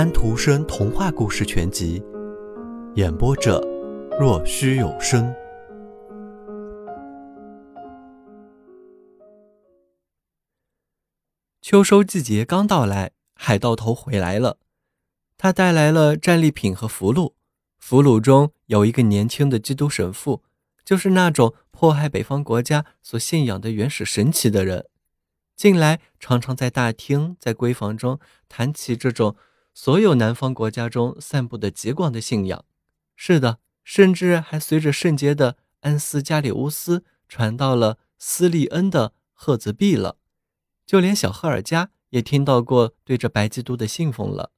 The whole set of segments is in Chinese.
安徒生童话故事全集》，演播者：若虚有声。秋收季节刚到来，海盗头回来了。他带来了战利品和俘虏，俘虏中有一个年轻的基督神父，就是那种迫害北方国家所信仰的原始神奇的人。近来常常在大厅、在闺房中谈起这种所有南方国家中散布的极广的信仰。是的，甚至还随着圣洁的安斯加里乌斯传到了斯利恩的赫兹毕了。就连小赫尔加也听到过对这白基督的信奉了。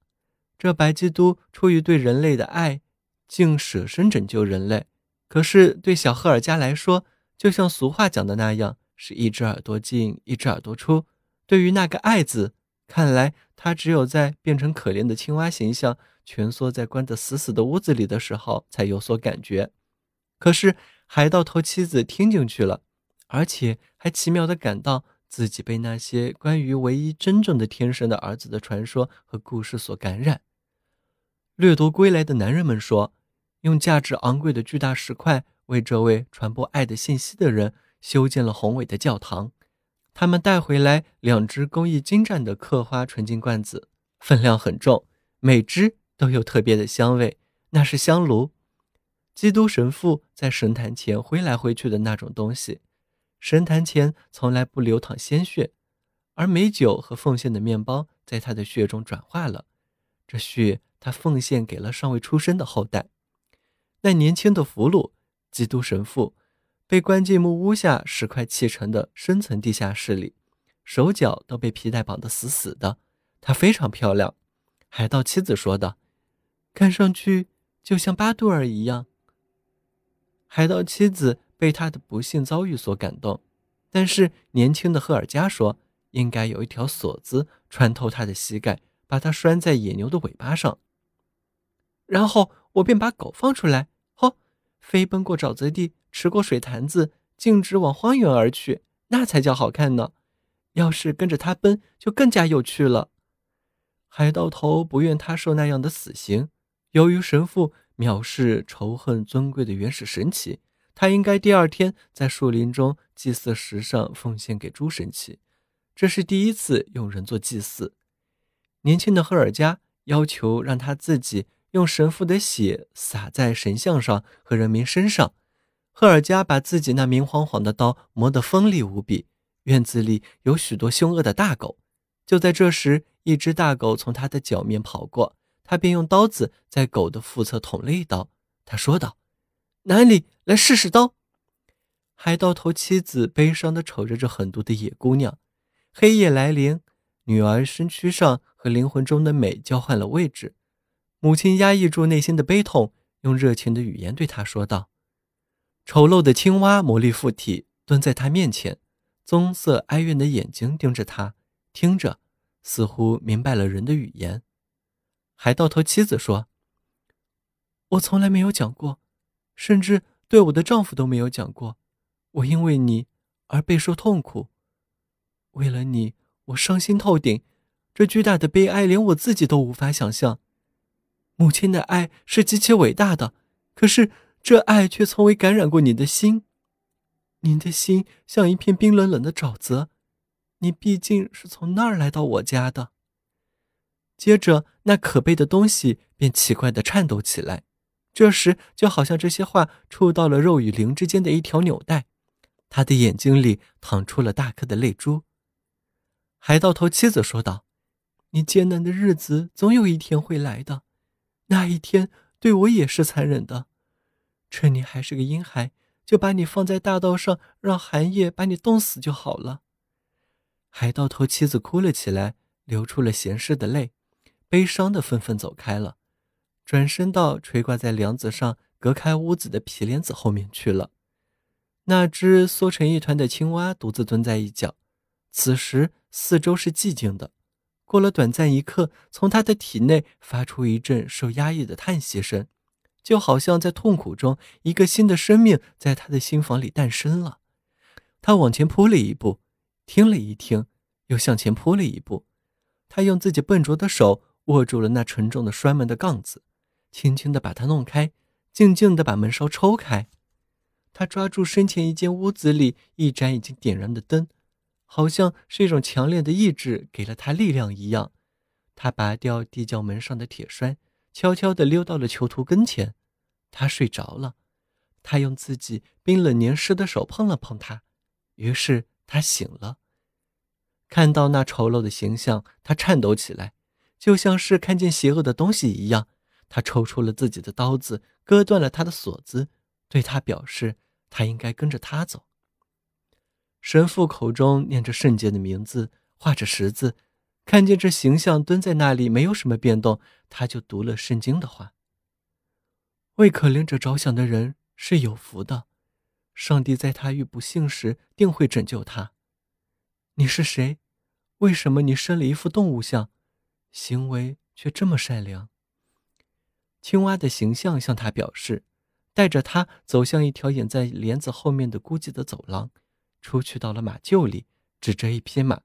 这白基督出于对人类的爱，竟舍身拯救人类。可是对小赫尔加来说，就像俗话讲的那样。是一只耳朵进，一只耳朵出。对于那个“爱”字，看来他只有在变成可怜的青蛙形象，蜷缩在关得死死的屋子里的时候，才有所感觉。可是海盗头妻子听进去了，而且还奇妙地感到自己被那些关于唯一真正的天神的儿子的传说和故事所感染。掠夺归来的男人们说，用价值昂贵的巨大石块为这位传播爱的信息的人。修建了宏伟的教堂，他们带回来两只工艺精湛的刻花纯金罐子，分量很重，每只都有特别的香味，那是香炉。基督神父在神坛前挥来挥去的那种东西，神坛前从来不流淌鲜血，而美酒和奉献的面包在他的血中转化了，这血他奉献给了尚未出生的后代。那年轻的俘虏，基督神父。被关进木屋下石块砌成的深层地下室里，手脚都被皮带绑得死死的。她非常漂亮，海盗妻子说道：“看上去就像巴杜尔一样。”海盗妻子被他的不幸遭遇所感动，但是年轻的赫尔加说：“应该有一条锁子穿透他的膝盖，把他拴在野牛的尾巴上。”然后我便把狗放出来，飞奔过沼泽地。吃过水坛子，径直往荒原而去，那才叫好看呢。要是跟着他奔，就更加有趣了。海盗头不愿他受那样的死刑。由于神父藐视仇恨尊贵的原始神奇，他应该第二天在树林中祭祀石上奉献给诸神奇。这是第一次用人做祭祀。年轻的赫尔加要求让他自己用神父的血洒在神像上和人民身上。赫尔加把自己那明晃晃的刀磨得锋利无比。院子里有许多凶恶的大狗。就在这时，一只大狗从他的脚面跑过，他便用刀子在狗的腹侧捅了一刀。他说道：“哪里来试试刀？”海盗头妻子悲伤地瞅着这狠毒的野姑娘。黑夜来临，女儿身躯上和灵魂中的美交换了位置。母亲压抑住内心的悲痛，用热情的语言对他说道。丑陋的青蛙魔力附体，蹲在他面前，棕色哀怨的眼睛盯着他，听着，似乎明白了人的语言。海盗头妻子说：“我从来没有讲过，甚至对我的丈夫都没有讲过。我因为你而备受痛苦，为了你，我伤心透顶。这巨大的悲哀，连我自己都无法想象。母亲的爱是极其伟大的，可是……”这爱却从未感染过你的心，您的心像一片冰冷冷的沼泽，你毕竟是从那儿来到我家的。接着，那可悲的东西便奇怪地颤抖起来，这时就好像这些话触到了肉与灵之间的一条纽带，他的眼睛里淌出了大颗的泪珠。海盗头妻子说道：“你艰难的日子总有一天会来的，那一天对我也是残忍的。”趁你还是个婴孩，就把你放在大道上，让寒夜把你冻死就好了。海盗头妻子哭了起来，流出了咸湿的泪，悲伤的愤愤走开了，转身到垂挂在梁子上隔开屋子的皮帘子后面去了。那只缩成一团的青蛙独自蹲在一角，此时四周是寂静的。过了短暂一刻，从他的体内发出一阵受压抑的叹息声。就好像在痛苦中，一个新的生命在他的心房里诞生了。他往前扑了一步，听了一听，又向前扑了一步。他用自己笨拙的手握住了那沉重的摔门的杠子，轻轻地把它弄开，静静地把门稍抽开。他抓住身前一间屋子里一盏已经点燃的灯，好像是一种强烈的意志给了他力量一样。他拔掉地窖门上的铁栓，悄悄地溜到了囚徒跟前。他睡着了，他用自己冰冷黏湿的手碰了碰他，于是他醒了。看到那丑陋的形象，他颤抖起来，就像是看见邪恶的东西一样。他抽出了自己的刀子，割断了他的锁子，对他表示他应该跟着他走。神父口中念着圣洁的名字，画着十字，看见这形象蹲在那里，没有什么变动，他就读了圣经的话：“为可怜者着想的人是有福的，上帝在他遇不幸时定会拯救他。”你是谁？为什么你生了一副动物像，行为却这么善良？青蛙的形象向他表示，带着他走向一条掩在帘子后面的孤寂的走廊，出去到了马厩里，指着一匹马。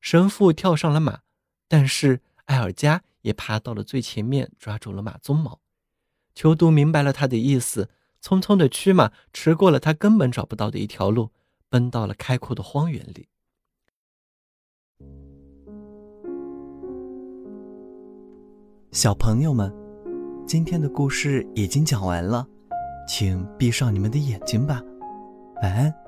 神父跳上了马，但是艾尔加也爬到了最前面，抓住了马鬃毛。囚徒明白了他的意思，匆匆的驱马驰过了他根本找不到的一条路，奔到了开阔的荒原里。小朋友们，今天的故事已经讲完了，请闭上你们的眼睛吧，晚安。